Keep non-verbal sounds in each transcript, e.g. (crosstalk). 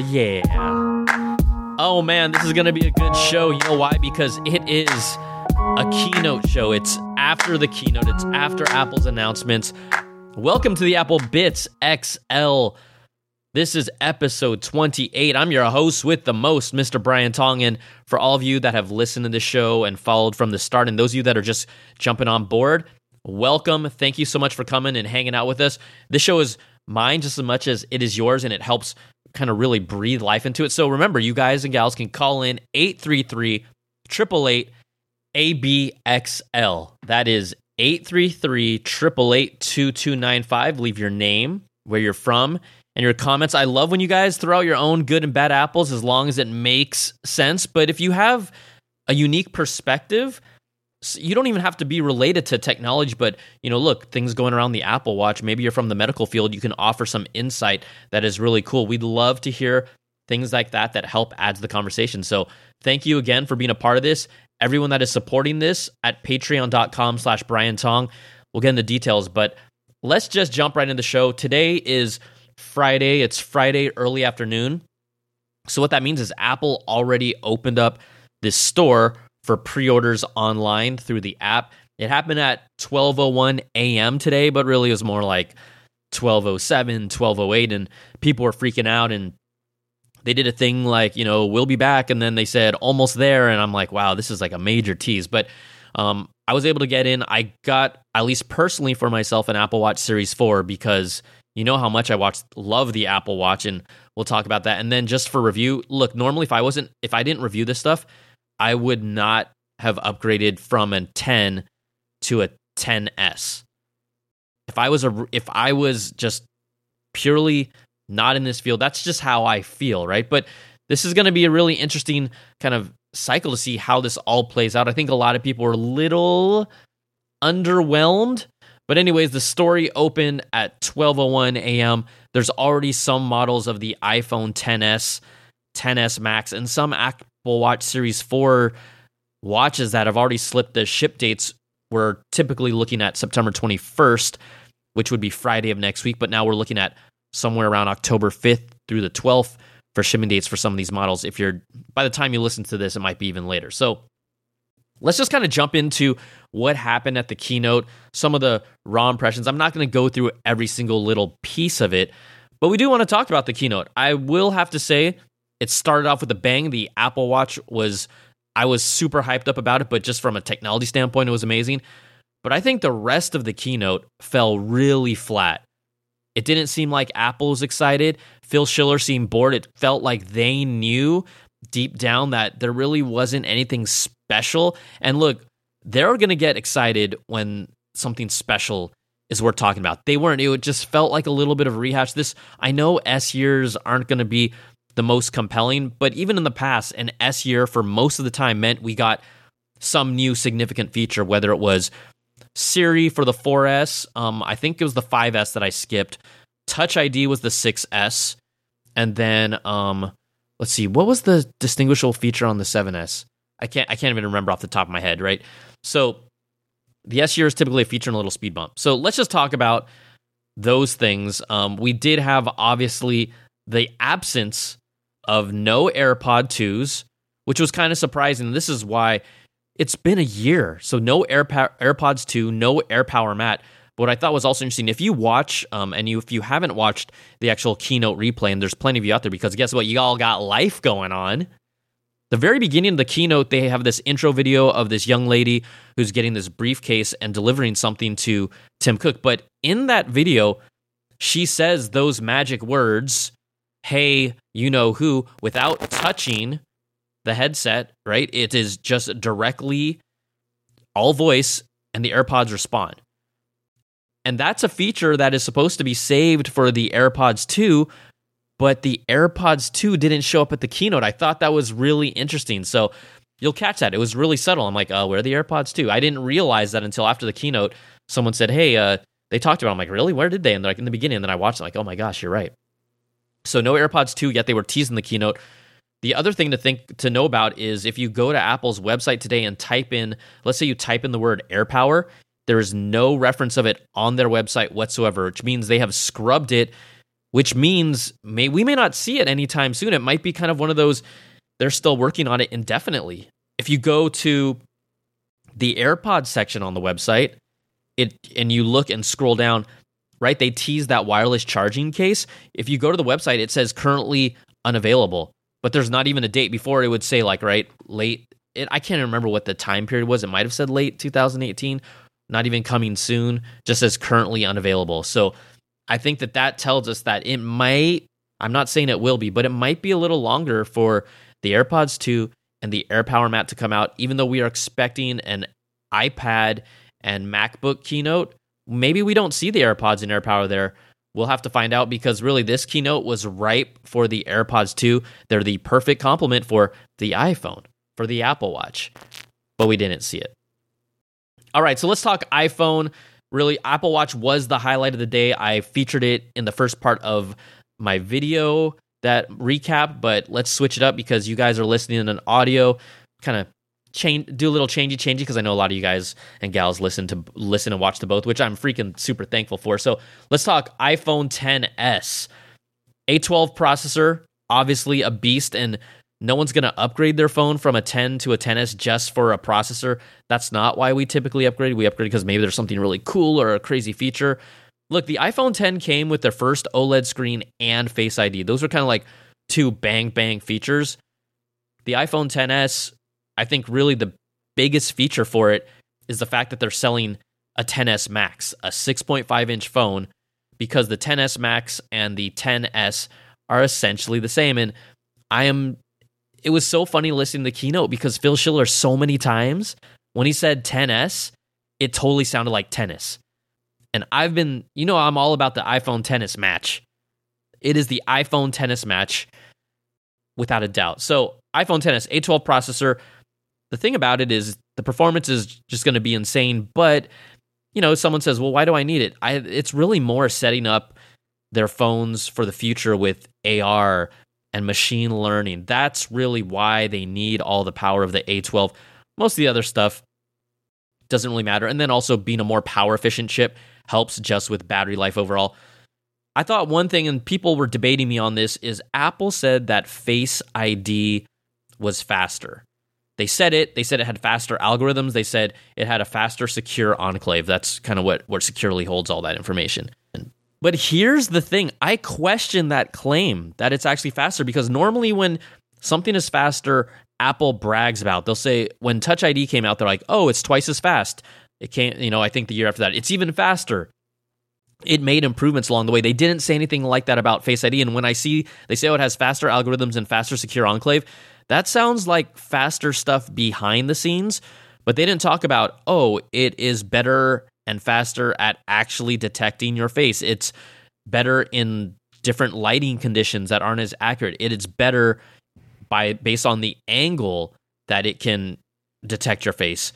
yeah. Oh man, this is to be a good show. You know why? Because it is a keynote show. It's after the keynote, it's after Apple's announcements. Welcome to the Apple Bits XL. This is episode 28. I'm your host with the most, Mr. Brian Tong. And for all of you that have listened to the show and followed from the start, and those of you that are just jumping on board, welcome. Thank you so much for coming and hanging out with us. This show is mine just as much as it is yours, and it helps kind of really breathe life into it. So remember, you guys and gals can call in 833 888 ABXL. That is 833 888 2295. Leave your name, where you're from, and your comments. I love when you guys throw out your own good and bad apples as long as it makes sense. But if you have a unique perspective, you don't even have to be related to technology but you know look things going around the apple watch maybe you're from the medical field you can offer some insight that is really cool. We'd love to hear things like that that help add to the conversation. So thank you again for being a part of this. Everyone that is supporting this at patreon.com slash brian tong. We'll get into details but let's just jump right into the show. Today is friday. It's friday early afternoon. So what that means is apple already opened up this store for pre-orders online through the app. It happened at 12:01 a.m. today, but really it was more like 12:07, 12:08 and people were freaking out and they did a thing like, you know, we'll be back and then they said almost there and I'm like, wow, this is like a major tease, but um, I was able to get in. I got at least personally for myself an Apple Watch Series 4 because you know how much I watch love the Apple Watch and we'll talk about that. And then just for review, look, normally if I wasn't if I didn't review this stuff, I would not have upgraded from a 10 to a 10s. If I was a if I was just purely not in this field, that's just how I feel, right? But this is going to be a really interesting kind of cycle to see how this all plays out. I think a lot of people are a little underwhelmed. But anyways, the story opened at 12:01 a.m. There's already some models of the iPhone 10s, 10s Max, and some Apple Watch Series 4 watches that have already slipped the ship dates. We're typically looking at September 21st, which would be Friday of next week, but now we're looking at somewhere around October 5th through the 12th for shipping dates for some of these models. If you're by the time you listen to this, it might be even later. So let's just kind of jump into what happened at the keynote, some of the raw impressions. I'm not going to go through every single little piece of it, but we do want to talk about the keynote. I will have to say it started off with a bang. The Apple Watch was, I was super hyped up about it, but just from a technology standpoint, it was amazing. But I think the rest of the keynote fell really flat. It didn't seem like Apple was excited. Phil Schiller seemed bored. It felt like they knew deep down that there really wasn't anything special. And look, they're going to get excited when something special is worth talking about. They weren't. It just felt like a little bit of rehash. This I know S years aren't going to be the most compelling. But even in the past, an S year for most of the time meant we got some new significant feature, whether it was Siri for the 4S. Um, I think it was the 5S that I skipped. Touch ID was the 6S. And then um, let's see, what was the distinguishable feature on the 7S? I can't I can't even remember off the top of my head, right? So the S year is typically a feature and a little speed bump. So let's just talk about those things. Um, we did have obviously the absence of no AirPod 2s, which was kind of surprising. This is why it's been a year. So no AirPod, AirPods 2, no AirPower Mat. But what I thought was also interesting, if you watch, um, and you if you haven't watched the actual keynote replay, and there's plenty of you out there, because guess what, you all got life going on. The very beginning of the keynote, they have this intro video of this young lady who's getting this briefcase and delivering something to Tim Cook. But in that video, she says those magic words hey, you know who, without touching the headset, right? It is just directly all voice and the AirPods respond. And that's a feature that is supposed to be saved for the AirPods 2, but the AirPods 2 didn't show up at the keynote. I thought that was really interesting. So you'll catch that. It was really subtle. I'm like, oh, where are the AirPods 2? I didn't realize that until after the keynote. Someone said, hey, uh, they talked about it. I'm like, really? Where did they? And they're like, in the beginning. And then I watched it, like, oh my gosh, you're right. So no AirPods 2 yet. They were teasing the keynote. The other thing to think to know about is if you go to Apple's website today and type in, let's say you type in the word AirPower, there is no reference of it on their website whatsoever, which means they have scrubbed it which means may, we may not see it anytime soon. It might be kind of one of those, they're still working on it indefinitely. If you go to the AirPods section on the website, it and you look and scroll down, right? They tease that wireless charging case. If you go to the website, it says currently unavailable, but there's not even a date before it would say like right late. It, I can't remember what the time period was. It might have said late 2018, not even coming soon, just as currently unavailable. So I think that that tells us that it might. I'm not saying it will be, but it might be a little longer for the AirPods 2 and the AirPower Mat to come out, even though we are expecting an iPad and MacBook keynote. Maybe we don't see the AirPods and AirPower there. We'll have to find out because really this keynote was ripe for the AirPods 2. They're the perfect complement for the iPhone, for the Apple Watch, but we didn't see it. All right, so let's talk iPhone. Really, Apple Watch was the highlight of the day. I featured it in the first part of my video that recap, but let's switch it up because you guys are listening in an audio kind of change do a little changey changey because I know a lot of you guys and gals listen to listen and watch to both, which I'm freaking super thankful for. So let's talk iPhone 10s. A12 processor, obviously a beast, and no one's gonna upgrade their phone from a 10 to a 10s just for a processor. That's not why we typically upgrade. We upgrade because maybe there's something really cool or a crazy feature. Look, the iPhone 10 came with their first OLED screen and Face ID. Those are kind of like two bang bang features. The iPhone 10s I think really the biggest feature for it is the fact that they're selling a 10s Max, a 6.5 inch phone, because the 10s Max and the 10s are essentially the same. And I am, it was so funny listening to the keynote because Phil Schiller, so many times when he said 10s, it totally sounded like tennis. And I've been, you know, I'm all about the iPhone tennis match. It is the iPhone tennis match without a doubt. So, iPhone tennis, A12 processor, the thing about it is the performance is just going to be insane. But you know, someone says, "Well, why do I need it?" I, it's really more setting up their phones for the future with AR and machine learning. That's really why they need all the power of the A12. Most of the other stuff doesn't really matter. And then also being a more power efficient chip helps just with battery life overall. I thought one thing, and people were debating me on this, is Apple said that Face ID was faster. They said it. They said it had faster algorithms. They said it had a faster secure enclave. That's kind of what, what securely holds all that information. But here's the thing I question that claim that it's actually faster because normally when something is faster, Apple brags about. They'll say when Touch ID came out, they're like, oh, it's twice as fast. It can't, you know, I think the year after that, it's even faster. It made improvements along the way. They didn't say anything like that about Face ID. And when I see they say oh, it has faster algorithms and faster secure enclave, that sounds like faster stuff behind the scenes, but they didn't talk about, oh, it is better and faster at actually detecting your face. It's better in different lighting conditions that aren't as accurate. It is better by based on the angle that it can detect your face.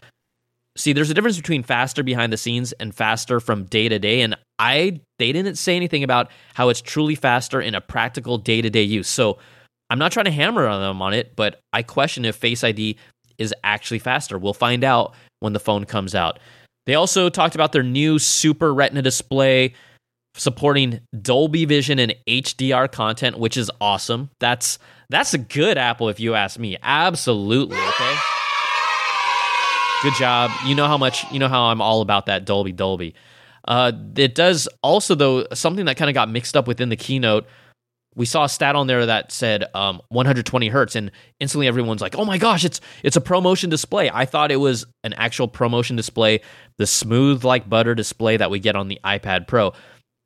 See, there's a difference between faster behind the scenes and faster from day to day and I they didn't say anything about how it's truly faster in a practical day-to-day use. So I'm not trying to hammer on them on it, but I question if Face ID is actually faster. We'll find out when the phone comes out. They also talked about their new Super Retina display supporting Dolby Vision and HDR content, which is awesome. That's that's a good Apple if you ask me. Absolutely, okay? Good job. You know how much you know how I'm all about that Dolby Dolby. Uh, it does also though something that kind of got mixed up within the keynote we saw a stat on there that said um, 120 hertz, and instantly everyone's like, "Oh my gosh, it's it's a ProMotion display." I thought it was an actual ProMotion display, the smooth like butter display that we get on the iPad Pro.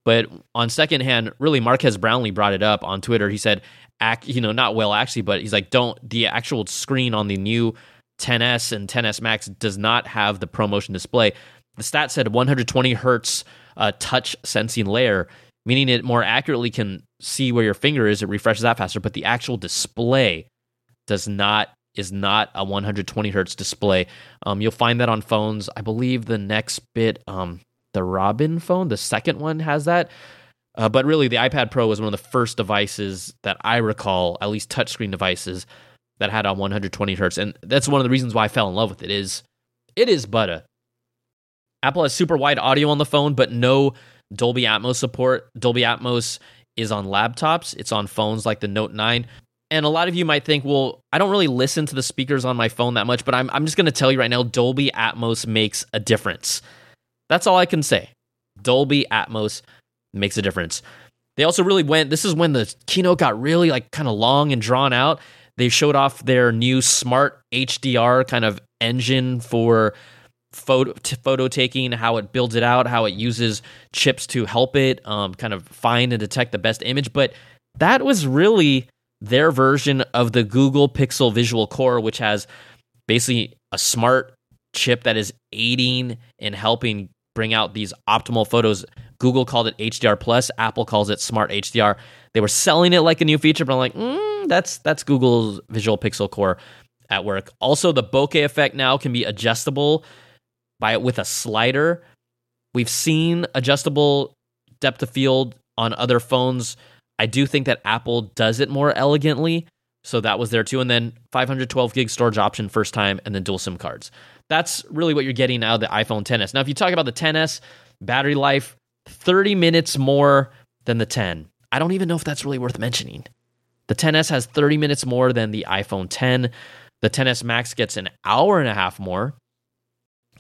But on second hand, really, Marques Brownlee brought it up on Twitter. He said, "Act, you know, not well actually, but he's like, don't the actual screen on the new 10s and 10s Max does not have the ProMotion display." The stat said 120 hertz uh, touch sensing layer meaning it more accurately can see where your finger is. It refreshes that faster, but the actual display does not is not a 120 hertz display. Um, you'll find that on phones. I believe the next bit, um, the Robin phone, the second one has that. Uh, but really, the iPad Pro was one of the first devices that I recall, at least touchscreen devices, that had a 120 hertz, and that's one of the reasons why I fell in love with it. Is it is butter. Apple has super wide audio on the phone, but no Dolby Atmos support. Dolby Atmos is on laptops, it's on phones like the Note 9. And a lot of you might think, well, I don't really listen to the speakers on my phone that much, but I'm, I'm just going to tell you right now Dolby Atmos makes a difference. That's all I can say. Dolby Atmos makes a difference. They also really went, this is when the keynote got really like kind of long and drawn out. They showed off their new smart HDR kind of engine for photo photo taking, how it builds it out, how it uses chips to help it um, kind of find and detect the best image. But that was really their version of the Google Pixel Visual Core, which has basically a smart chip that is aiding in helping bring out these optimal photos. Google called it HDR Plus, Apple calls it Smart HDR. They were selling it like a new feature, but I'm like, mm, that's that's Google's Visual Pixel Core at work. Also, the bokeh effect now can be adjustable by it with a slider. We've seen adjustable depth of field on other phones. I do think that Apple does it more elegantly. So that was there too. And then 512 gig storage option first time, and then dual SIM cards. That's really what you're getting out of the iPhone 10s. Now, if you talk about the 10s, battery life, 30 minutes more than the 10. I don't even know if that's really worth mentioning. The 10s has 30 minutes more than the iPhone 10. The 10s Max gets an hour and a half more.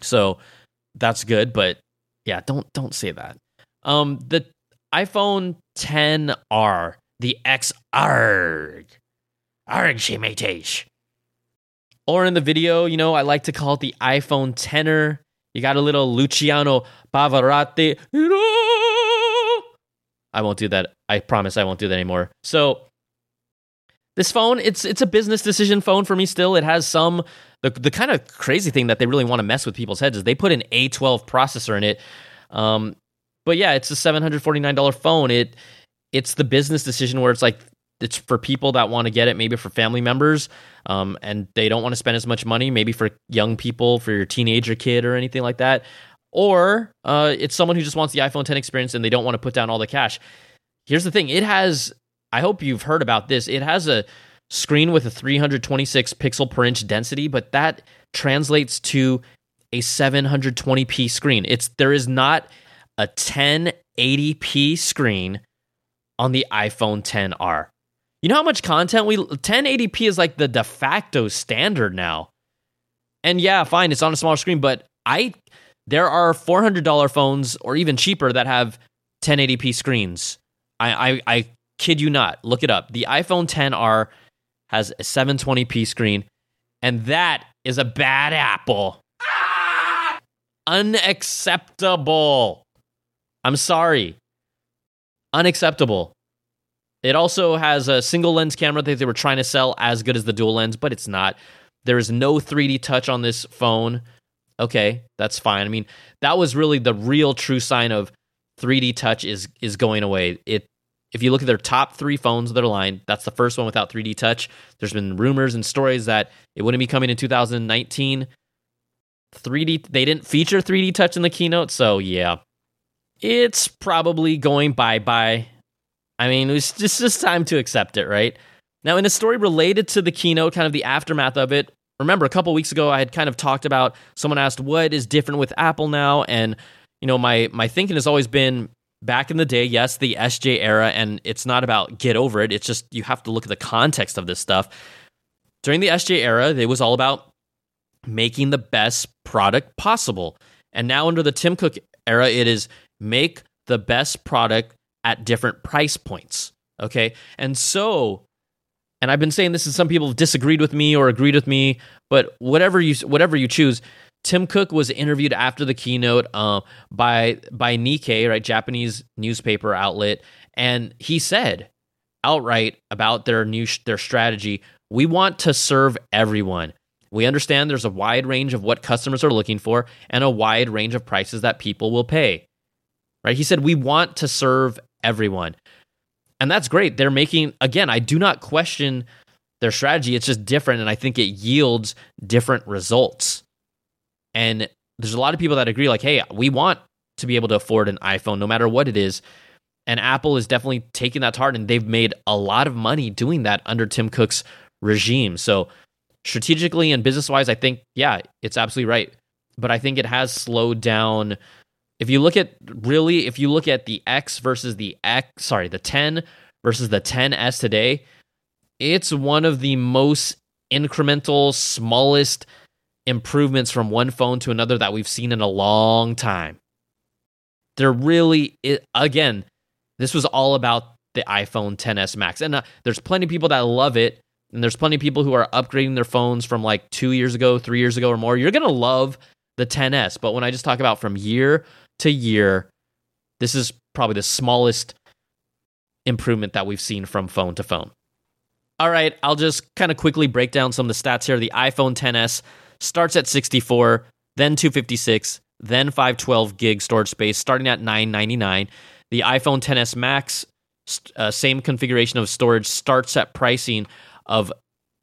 So that's good, but yeah, don't don't say that. Um the iPhone 10R, the XR. Arg, matesh. Or in the video, you know, I like to call it the iPhone 10er. You got a little Luciano Pavarotti. I won't do that. I promise I won't do that anymore. So this phone, it's it's a business decision phone for me still. It has some the the kind of crazy thing that they really want to mess with people's heads is they put an A12 processor in it. Um, but yeah, it's a $749 phone. It it's the business decision where it's like it's for people that want to get it, maybe for family members, um, and they don't want to spend as much money, maybe for young people, for your teenager kid or anything like that. Or uh, it's someone who just wants the iPhone 10 experience and they don't want to put down all the cash. Here's the thing: it has I hope you've heard about this. It has a screen with a 326 pixel per inch density, but that translates to a 720p screen. It's there is not a 1080p screen on the iPhone 10R. You know how much content we 1080p is like the de facto standard now. And yeah, fine, it's on a smaller screen, but I there are $400 phones or even cheaper that have 1080p screens. I, I, I Kid you not. Look it up. The iPhone 10R has a 720p screen, and that is a bad apple. Unacceptable. I'm sorry. Unacceptable. It also has a single lens camera that they were trying to sell as good as the dual lens, but it's not. There is no 3D touch on this phone. Okay, that's fine. I mean, that was really the real true sign of 3D touch is is going away. It if you look at their top three phones of their line, that's the first one without 3D touch. There's been rumors and stories that it wouldn't be coming in 2019. 3D, they didn't feature 3D touch in the keynote, so yeah, it's probably going bye bye. I mean, it's just, just time to accept it, right? Now, in a story related to the keynote, kind of the aftermath of it, remember a couple weeks ago, I had kind of talked about someone asked what is different with Apple now, and you know, my my thinking has always been back in the day, yes, the SJ era, and it's not about get over it. It's just you have to look at the context of this stuff. During the SJ era, it was all about making the best product possible. And now under the Tim Cook era, it is make the best product at different price points. Okay. And so, and I've been saying this, and some people have disagreed with me or agreed with me, but whatever you whatever you choose, Tim Cook was interviewed after the keynote uh, by by Nikkei, right, Japanese newspaper outlet, and he said outright about their new their strategy. We want to serve everyone. We understand there's a wide range of what customers are looking for and a wide range of prices that people will pay. Right? He said we want to serve everyone. And that's great. They're making again, I do not question their strategy. It's just different and I think it yields different results. And there's a lot of people that agree, like, hey, we want to be able to afford an iPhone no matter what it is. And Apple is definitely taking that to heart, and they've made a lot of money doing that under Tim Cook's regime. So, strategically and business wise, I think, yeah, it's absolutely right. But I think it has slowed down if you look at really, if you look at the X versus the X, sorry, the 10 versus the 10S today, it's one of the most incremental, smallest improvements from one phone to another that we've seen in a long time. They're really, it, again, this was all about the iPhone 10s Max. And uh, there's plenty of people that love it. And there's plenty of people who are upgrading their phones from like two years ago, three years ago, or more. You're to love the 10s. But when I just talk about from year to year, this is probably the smallest improvement that we've seen from phone to phone. All right, I'll just kind of quickly break down some of the stats here. The iPhone 10s starts at 64, then 256, then 512 gig storage space, starting at 999. The iPhone 10s Max, uh, same configuration of storage, starts at pricing of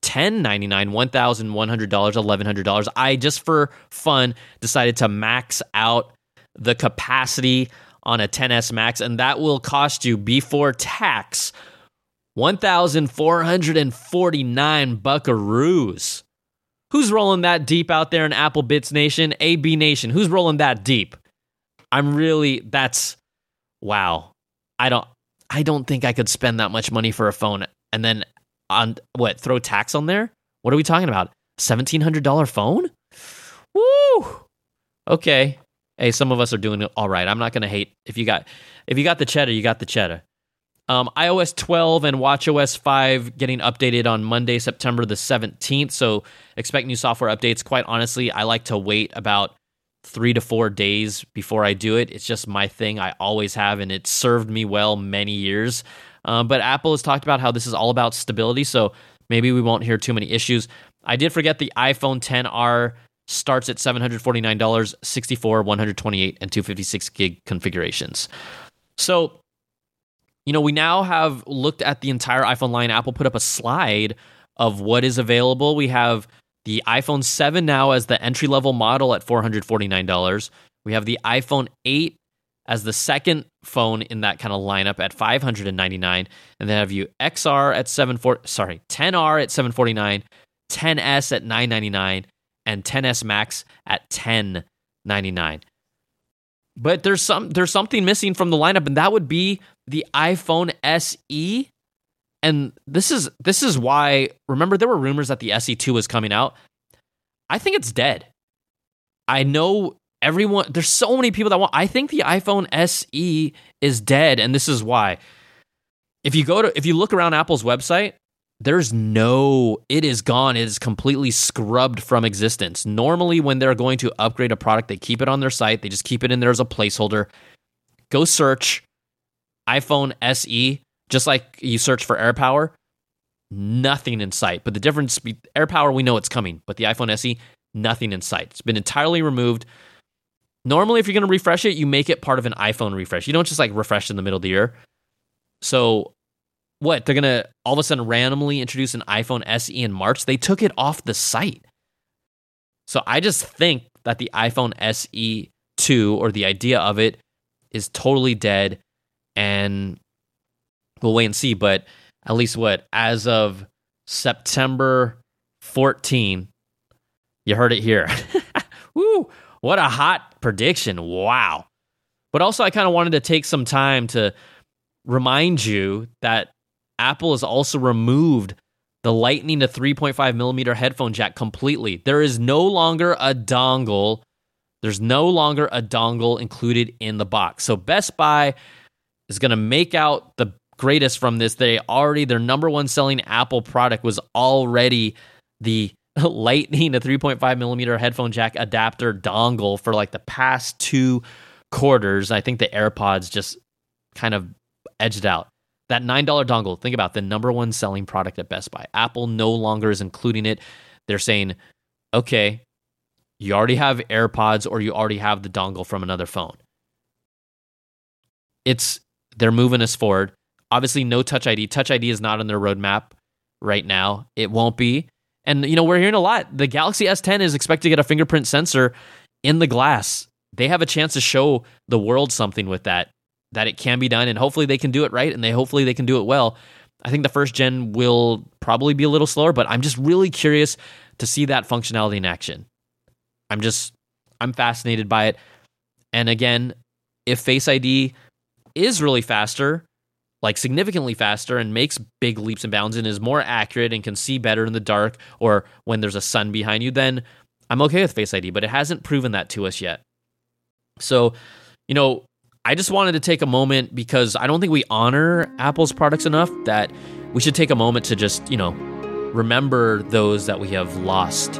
ten ninety nine, one thousand one hundred dollars, eleven hundred dollars. I just for fun decided to max out the capacity on a 10s Max, and that will cost you before tax 1,449 buckaroos. Who's rolling that deep out there in Apple Bits Nation, AB Nation? Who's rolling that deep? I'm really that's wow. I don't I don't think I could spend that much money for a phone and then on what throw tax on there? What are we talking about? $1700 phone? Woo! Okay. Hey, some of us are doing it all right. I'm not to hate if you got if you got the cheddar, you got the cheddar. Um, iOS 12 and WatchOS 5 getting updated on Monday, September the 17th. So expect new software updates. Quite honestly, I like to wait about three to four days before I do it. It's just my thing. I always have, and it served me well many years. Um, but Apple has talked about how this is all about stability. So maybe we won't hear too many issues. I did forget the iPhone 10R starts at $749, 64, 128, and 256 gig configurations. So you know, we now have looked at the entire iPhone line. Apple put up a slide of what is available. We have the iPhone 7 now as the entry level model at $449. We have the iPhone 8 as the second phone in that kind of lineup at 599 and then have you XR at 74 sorry 10R at 749 10S at 999 and 10S Max at 1099 but there's some there's something missing from the lineup and that would be the iPhone SE. And this is this is why remember there were rumors that the SE2 was coming out. I think it's dead. I know everyone there's so many people that want I think the iPhone SE is dead and this is why. If you go to if you look around Apple's website, there's no it is gone it is completely scrubbed from existence normally when they're going to upgrade a product they keep it on their site they just keep it in there as a placeholder go search iphone se just like you search for AirPower nothing in sight. But the difference AirPower we know it's coming but the iphone se nothing in sight. It's been entirely removed. Normally if you're going to refresh it you make it part of an iphone refresh. You don't just like refresh in the middle of the year. So what they're gonna all of a sudden randomly introduce an iPhone SE in March. They took it off the site. So I just think that the iPhone SE 2 or the idea of it is totally dead and we'll wait and see. But at least what, as of September 14, you heard it here. (laughs) Woo, what a hot prediction. Wow. But also, I kind of wanted to take some time to remind you that Apple has also removed the Lightning to 3.5 millimeter headphone jack completely. There is no longer a dongle. There's no longer a dongle included in the box. So Best Buy is going to make out the greatest from this. They already their number one selling Apple product was already the (laughs) Lightning to 3.5 millimeter headphone jack adapter dongle for like the past two quarters. I think the AirPods just kind of edged out. That $9 dongle, think about the number one selling product at Best Buy. Apple no longer is including it. They're saying, okay, you already have AirPods or you already have the dongle from another phone. It's they're moving us forward. Obviously, no Touch ID. Touch ID is not on their roadmap right now. It won't be. And you know, we're hearing a lot. The Galaxy S10 is expected to get a fingerprint sensor in the glass. They have a chance to show the world something with that that it can be done and hopefully they can do it right and they hopefully they can do it well. I think the first gen will probably be a little slower, but I'm just really curious to see that functionality in action. I'm just I'm fascinated by it. And again, if Face ID is really faster, like significantly faster, and makes big leaps and bounds and is more accurate and can see better in the dark or when there's a sun behind you, then I'm okay with Face ID. But it hasn't proven that to us yet. So, you know, I just wanted to take a moment because I don't think we honor Apple's products enough that we should take a moment to just, you know, remember those that we have lost.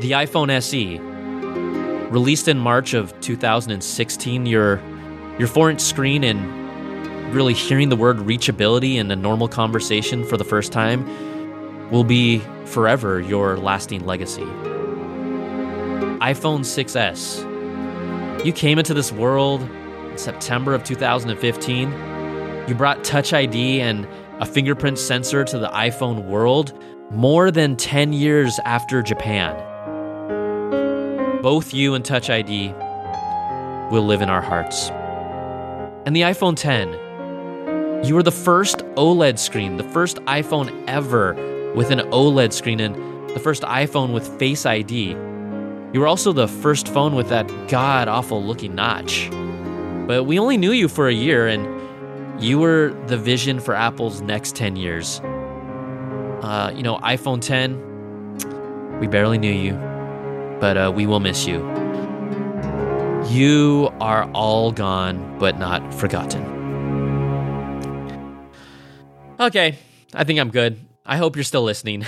The iPhone SE, released in March of 2016, your your 4-inch screen and really hearing the word reachability in a normal conversation for the first time will be forever your lasting legacy. iPhone 6s. You came into this world in September of 2015. You brought Touch ID and a fingerprint sensor to the iPhone world more than 10 years after Japan. Both you and Touch ID will live in our hearts. And the iPhone 10, you were the first OLED screen, the first iPhone ever with an OLED screen, and the first iPhone with Face ID. You were also the first phone with that god awful looking notch. But we only knew you for a year, and you were the vision for Apple's next 10 years. Uh, you know, iPhone 10, we barely knew you, but uh, we will miss you. You are all gone, but not forgotten. Okay, I think I'm good. I hope you're still listening.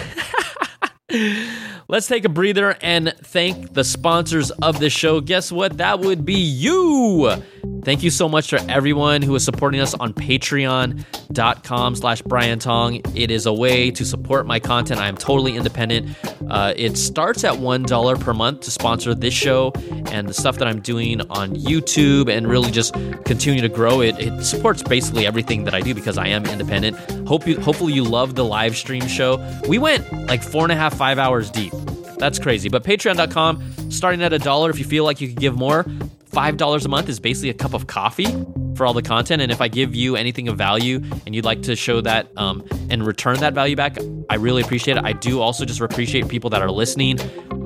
(laughs) Let's take a breather and thank the sponsors of this show. Guess what? That would be you. Thank you so much to everyone who is supporting us on patreon.com slash Brian Tong. It is a way to support my content. I am totally independent. Uh, it starts at $1 per month to sponsor this show and the stuff that I'm doing on YouTube and really just continue to grow it. It supports basically everything that I do because I am independent. Hope you, hopefully you love the live stream show. We went like four and a half, five hours deep. That's crazy. But patreon.com, starting at a dollar if you feel like you could give more. $5 a month is basically a cup of coffee for all the content. And if I give you anything of value and you'd like to show that um, and return that value back, I really appreciate it. I do also just appreciate people that are listening,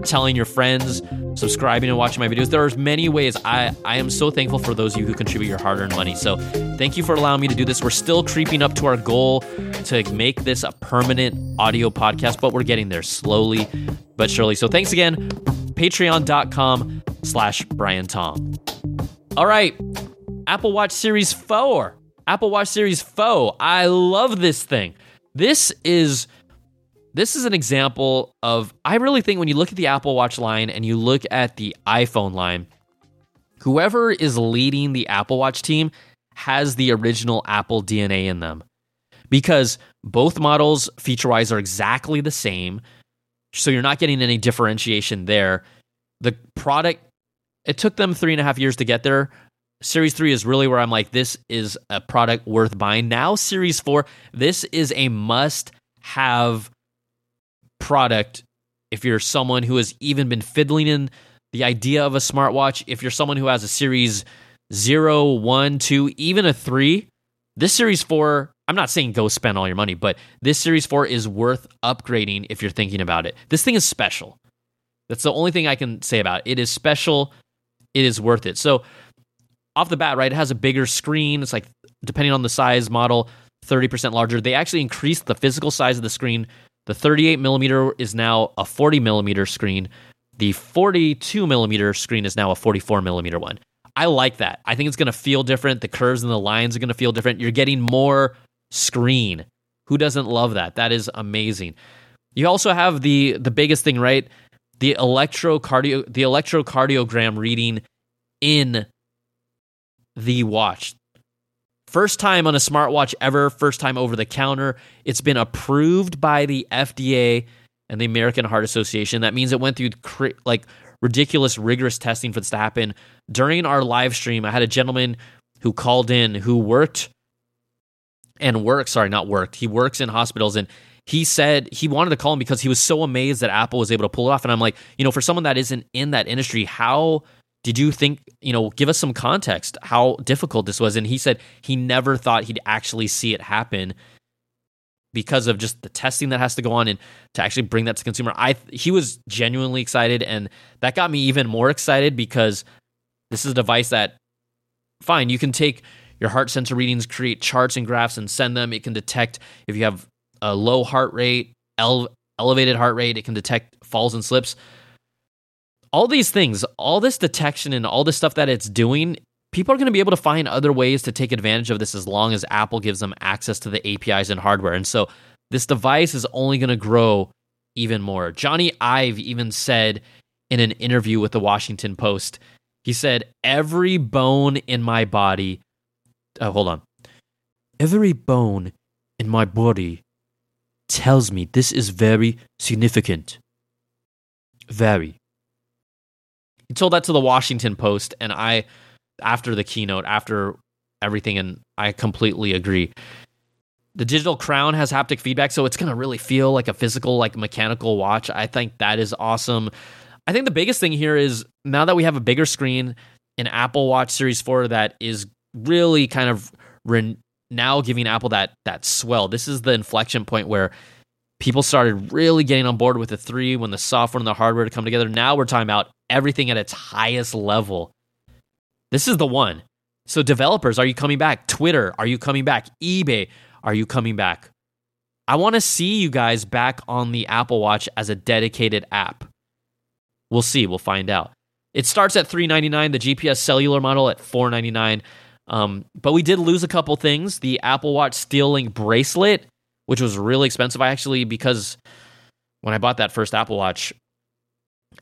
telling your friends, subscribing and watching my videos. There are many ways. I, I am so thankful for those of you who contribute your hard earned money. So thank you for allowing me to do this. We're still creeping up to our goal to make this a permanent audio podcast, but we're getting there slowly but surely. So thanks again. Patreon.com slash Brian Tong. All right. Apple Watch Series 4. Apple Watch Series 4. I love this thing. This is this is an example of I really think when you look at the Apple Watch line and you look at the iPhone line, whoever is leading the Apple Watch team has the original Apple DNA in them. Because both models feature-wise are exactly the same. So you're not getting any differentiation there. The product, it took them three and a half years to get there. Series 3 is really where I'm like, this is a product worth buying. Now, Series 4, this is a must have product if you're someone who has even been fiddling in the idea of a smartwatch. If you're someone who has a Series 0, 1, 2, even a 3, this Series 4 I'm not saying go spend all your money, but this Series 4 is worth upgrading if you're thinking about it. This thing is special. That's the only thing I can say about it. It is special. It is worth it. So, off the bat, right, it has a bigger screen. It's like, depending on the size model, 30% larger. They actually increased the physical size of the screen. The 38 millimeter is now a 40 millimeter screen. The 42 millimeter screen is now a 44 millimeter one. I like that. I think it's going to feel different. The curves and the lines are going to feel different. You're getting more screen. Who doesn't love that? That is amazing. You also have the the biggest thing, right? The electrocardio the electrocardiogram reading in the watch. First time on a smartwatch ever, first time over the counter. It's been approved by the FDA and the American Heart Association. That means it went through like ridiculous rigorous testing for this to happen. During our live stream, I had a gentleman who called in who worked and works, sorry, not worked. He works in hospitals and he said he wanted to call him because he was so amazed that Apple was able to pull it off. And I'm like, you know, for someone that isn't in that industry, how did you think, you know, give us some context how difficult this was? And he said he never thought he'd actually see it happen because of just the testing that has to go on and to actually bring that to consumer. I he was genuinely excited and that got me even more excited because This is a device that, fine, you can take your heart sensor readings, create charts and graphs, and send them. It can detect if you have a low heart rate, ele- elevated heart rate. It can detect falls and slips. All these things, all this detection and all this stuff that it's doing, people are going to be able to find other ways to take advantage of this as long as Apple gives them access to the APIs and hardware. And so this device is only going to grow even more. Jony Ive even said in an interview with the Washington Post, he said, Every bone in my body, uh, hold on, every bone in my body tells me this is very significant. Very. He told that to the Washington Post, and I, after the keynote, after everything, and I completely agree. The digital crown has haptic feedback, so it's gonna really feel like a physical, like mechanical watch. I think that is awesome. I think the biggest thing here is now that we have a bigger screen, an Apple Watch Series 4 that is really kind of re- now giving Apple that that swell. This is the inflection point where people started really getting on board with the 3 when the software and the hardware to come together. Now we're talking about everything at its highest level. This is the one. So developers, are you coming back? Twitter, are you coming back? eBay, are you coming back? I want to see you guys back on the Apple Watch as a dedicated app. We'll see. We'll find out. It starts at 399 the GPS cellular model at 499 um, but we did lose a couple things. The Apple Watch Steel Link bracelet, which was really expensive. I actually, because when I bought that first Apple Watch,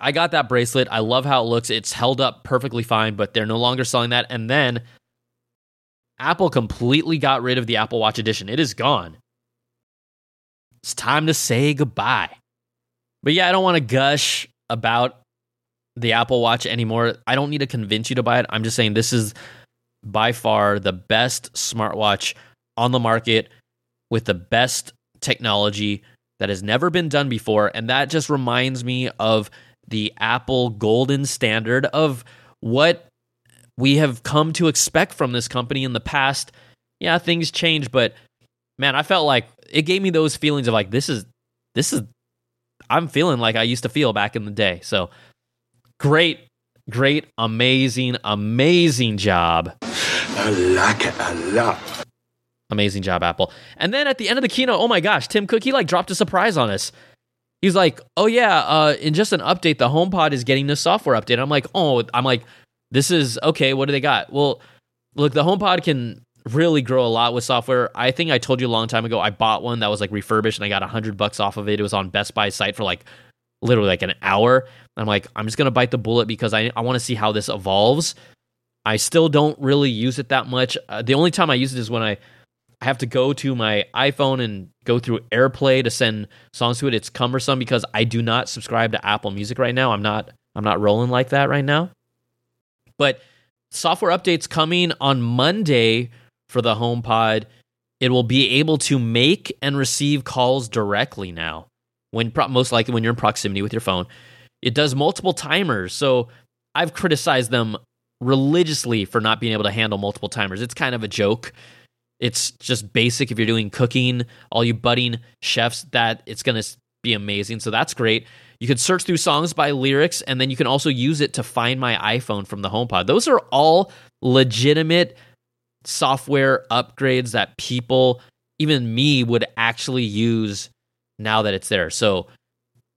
I got that bracelet. I love how it looks. It's held up perfectly fine, but they're no longer selling that. And then Apple completely got rid of the Apple Watch Edition. It is gone. It's time to say goodbye. But yeah, I don't want to gush about the Apple Watch anymore. I don't need to convince you to buy it. I'm just saying this is by far the best smartwatch on the market with the best technology that has never been done before. And that just reminds me of the Apple golden standard of what we have come to expect from this company in the past. Yeah, things change, but man, I felt like it gave me those feelings of like this is this is I'm feeling like I used to feel back in the day. So great, great, amazing, amazing job. I like it a lot. Amazing job, Apple. And then at the end of the keynote, oh my gosh, Tim Cook, he like dropped a surprise on us. He's like, oh yeah, uh, in just an update, the HomePod is getting this software update. I'm like, oh, I'm like, this is okay. What do they got? Well, look, the HomePod can really grow a lot with software. I think I told you a long time ago. I bought one that was like refurbished, and I got a hundred bucks off of it. It was on Best Buy site for like literally like an hour. I'm like, I'm just gonna bite the bullet because I I want to see how this evolves. I still don't really use it that much. Uh, the only time I use it is when I I have to go to my iPhone and go through AirPlay to send songs to it. It's cumbersome because I do not subscribe to Apple Music right now. I'm not I'm not rolling like that right now. But software updates coming on Monday for the HomePod. It will be able to make and receive calls directly now. When most likely when you're in proximity with your phone, it does multiple timers. So I've criticized them religiously for not being able to handle multiple timers. It's kind of a joke. It's just basic if you're doing cooking, all you budding chefs, that it's going to be amazing. So that's great. You can search through songs by lyrics, and then you can also use it to find my iPhone from the HomePod. Those are all legitimate software upgrades that people, even me, would actually use now that it's there. So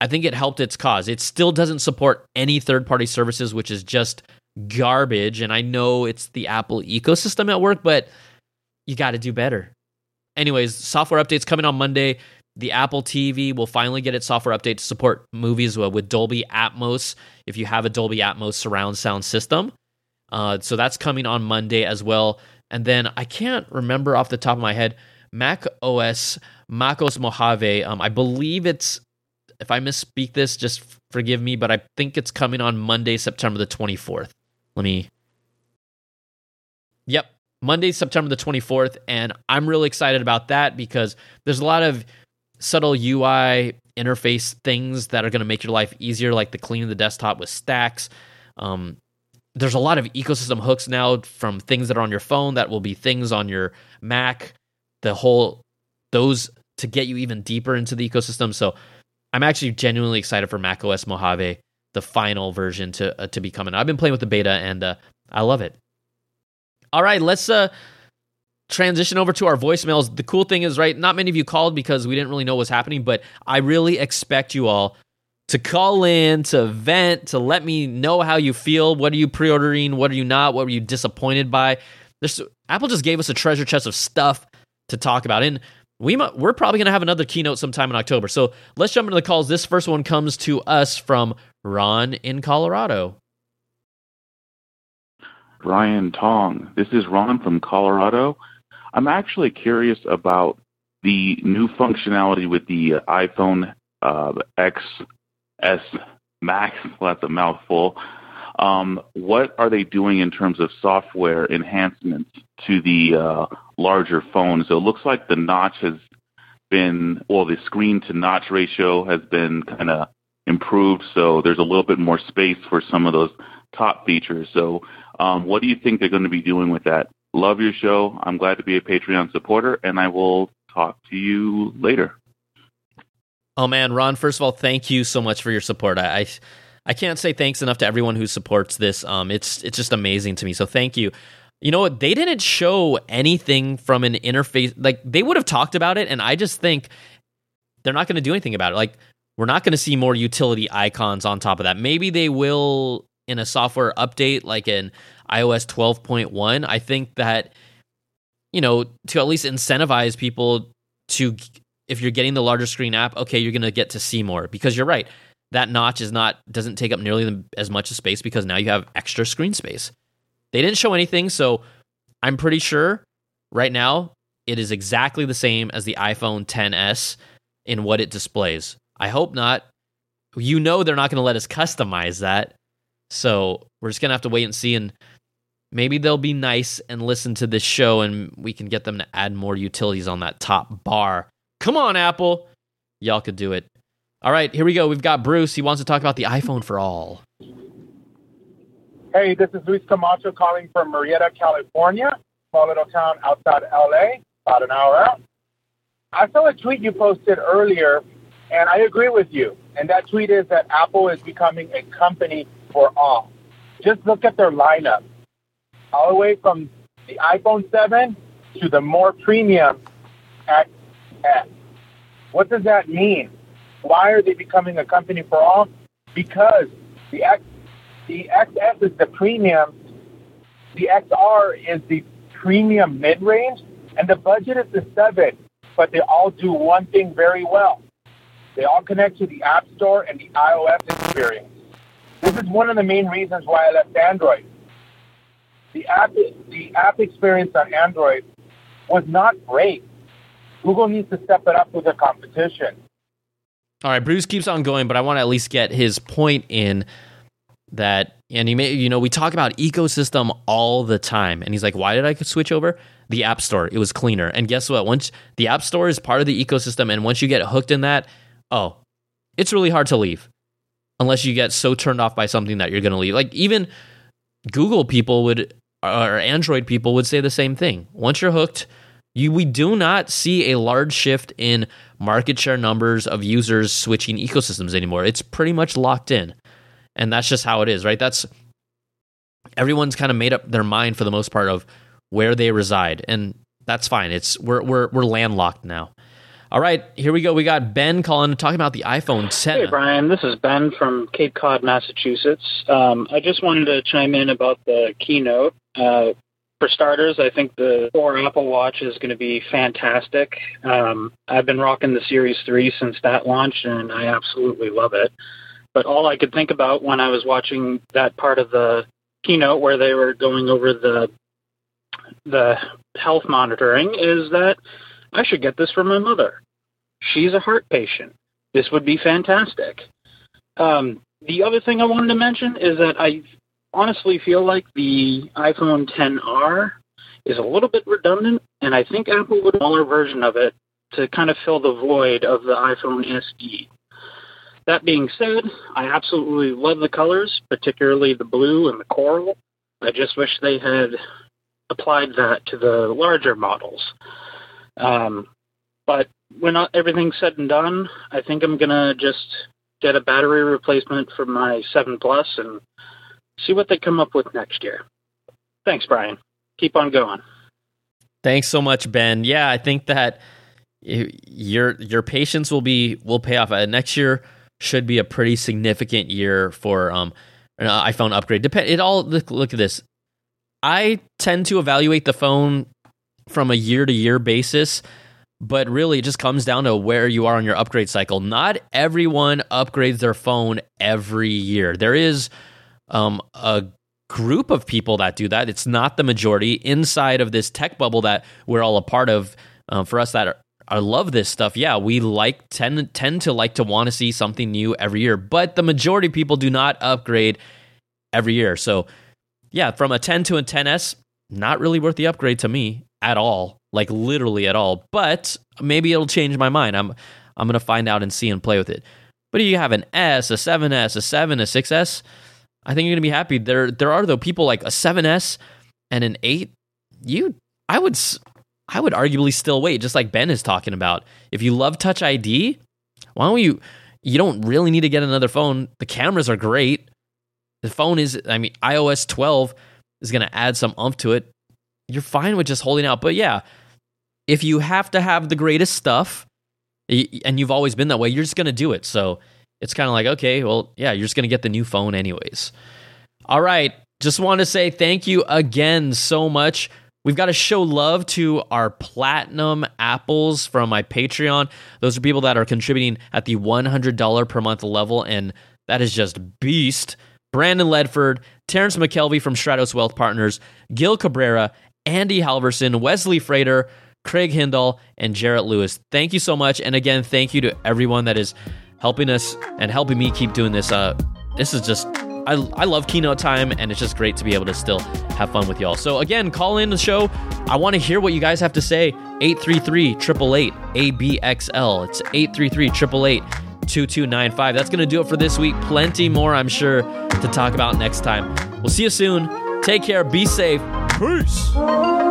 I think it helped its cause. It still doesn't support any third party services, which is just garbage. And I know it's the Apple ecosystem at work, but you got to do better. Anyways, software updates coming on Monday. The Apple TV will finally get its software update to support movies with Dolby Atmos if you have a Dolby Atmos surround sound system. Uh, so that's coming on Monday as well. And then I can't remember off the top of my head, Mac OS, macOS Mojave. Um, I believe it's, if I misspeak this, just forgive me, but I think it's coming on Monday, September the 24th. Let me. Yep, Monday, September the 24th. And I'm really excited about that because there's a lot of subtle UI interface things that are going to make your life easier, like the cleaning the desktop with stacks. Um, there's a lot of ecosystem hooks now from things that are on your phone that will be things on your Mac. The whole, those to get you even deeper into the ecosystem. So I'm actually genuinely excited for Mac OS Mojave the final version to uh, to be coming. I've been playing with the beta, and uh, I love it. All right, let's uh transition over to our voicemails. The cool thing is, right, not many of you called because we didn't really know what was happening, but I really expect you all to call in, to vent, to let me know how you feel. What are you pre ordering? What are you not? What were you disappointed by? There's, Apple just gave us a treasure chest of stuff to talk about. And we we're probably going to have another keynote sometime in October. So let's jump into the calls. This first one comes to us from Ron in Colorado. Brian Tong. This is Ron from Colorado. I'm actually curious about the new functionality with the iPhone uh, XS Max. Well, (laughs) that's a mouthful. Um, what are they doing in terms of software enhancements to the uh, larger phone? So it looks like the notch has been, well, the screen to notch ratio has been kind of improved. So there's a little bit more space for some of those top features. So um, what do you think they're going to be doing with that? Love your show. I'm glad to be a Patreon supporter, and I will talk to you later. Oh man, Ron! First of all, thank you so much for your support. I, I, I can't say thanks enough to everyone who supports this. Um, it's it's just amazing to me. So thank you. You know what? They didn't show anything from an interface. Like they would have talked about it, and I just think they're not going to do anything about it. Like we're not going to see more utility icons on top of that. Maybe they will in a software update, like in iOS 12.1, I think that, you know, to at least incentivize people to, if you're getting the larger screen app, okay, you're going to get to see more because you're right. That notch is not, doesn't take up nearly as much space because now you have extra screen space. They didn't show anything, so I'm pretty sure right now it is exactly the same as the iPhone 10s in what it displays. I hope not. You know they're not going to let us customize that. So we're just going to have to wait and see. And maybe they'll be nice and listen to this show and we can get them to add more utilities on that top bar. Come on, Apple. Y'all could do it. All right, here we go. We've got Bruce. He wants to talk about the iPhone for all. Hey, this is Luis Camacho calling from Murrieta, California, small little town outside LA, about an hour out. I saw a tweet you posted earlier, and I agree with you. And that tweet is that Apple is becoming a company for all. Just look at their lineup all the way from the iPhone 7 to the more premium XS. What does that mean? Why are they becoming a company for all? Because the X, the XS is the premium, the XR is the premium mid-range, and the budget is the 7. But they all do one thing very well. They all connect to the App Store and the iOS experience. This is one of the main reasons why I left Android the app the app experience on Android was not great. Google needs to step it up with the competition. All right, Bruce keeps on going, but I want to at least get his point in that and he may you know we talk about ecosystem all the time and he's like why did i switch over the app store it was cleaner and guess what once the app store is part of the ecosystem and once you get hooked in that oh it's really hard to leave unless you get so turned off by something that you're going to leave like even google people would or Android people would say the same thing. Once you're hooked, you, we do not see a large shift in market share numbers of users switching ecosystems anymore. It's pretty much locked in. And that's just how it is, right? That's everyone's kind of made up their mind for the most part of where they reside. And that's fine. It's we're we're we're landlocked now. All right, here we go. We got Ben calling talking about the iPhone 10. Hey, Brian. This is Ben from Cape Cod, Massachusetts. Um, I just wanted to chime in about the keynote. Uh, for starters, I think the 4 Apple Watch is going to be fantastic. Um, I've been rocking the Series 3 since that launch, and I absolutely love it. But all I could think about when I was watching that part of the keynote where they were going over the the health monitoring is that I should get this for my mother. She's a heart patient. This would be fantastic. Um, the other thing I wanted to mention is that I honestly feel like the iPhone 10R is a little bit redundant, and I think Apple would smaller version of it to kind of fill the void of the iPhone SE. That being said, I absolutely love the colors, particularly the blue and the coral. I just wish they had applied that to the larger models. Um, but when everything's said and done, I think I'm gonna just get a battery replacement for my Seven Plus and see what they come up with next year. Thanks, Brian. Keep on going. Thanks so much, Ben. Yeah, I think that your your patience will be will pay off. Uh, next year should be a pretty significant year for um an iPhone upgrade. Depend it all look, look at this. I tend to evaluate the phone from a year to year basis, but really it just comes down to where you are on your upgrade cycle. Not everyone upgrades their phone every year. There is um, a group of people that do that. It's not the majority inside of this tech bubble that we're all a part of. Um, for us that are, I love this stuff. Yeah, we like tend tend to like to want to see something new every year, but the majority of people do not upgrade every year. So, yeah, from a 10 to a 10s, not really worth the upgrade to me at all, like literally at all. But maybe it'll change my mind. I'm I'm gonna find out and see and play with it. But if you have an S, a 7S, a 7, a 6S, I think you're gonna be happy. There there are though people like a 7S and an 8. You I would I would arguably still wait, just like Ben is talking about. If you love Touch ID, why don't you? You don't really need to get another phone. The cameras are great. The phone is, I mean, iOS 12 is going to add some umph to it. You're fine with just holding out. But yeah, if you have to have the greatest stuff, and you've always been that way, you're just going to do it. So it's kind of like, okay, well, yeah, you're just going to get the new phone anyways. All right. Just want to say thank you again so much We've got to show love to our platinum apples from my Patreon. Those are people that are contributing at the $100 per month level, and that is just beast. Brandon Ledford, Terrence McKelvey from Stratos Wealth Partners, Gil Cabrera, Andy Halverson, Wesley Frater, Craig Hindall, and Jarrett Lewis. Thank you so much. And again, thank you to everyone that is helping us and helping me keep doing this. Uh, this is just I, I love keynote time, and it's just great to be able to still have fun with y'all. So, again, call in the show. I want to hear what you guys have to say. 833 888 ABXL. It's 833 888 2295. That's going to do it for this week. Plenty more, I'm sure, to talk about next time. We'll see you soon. Take care. Be safe. Peace.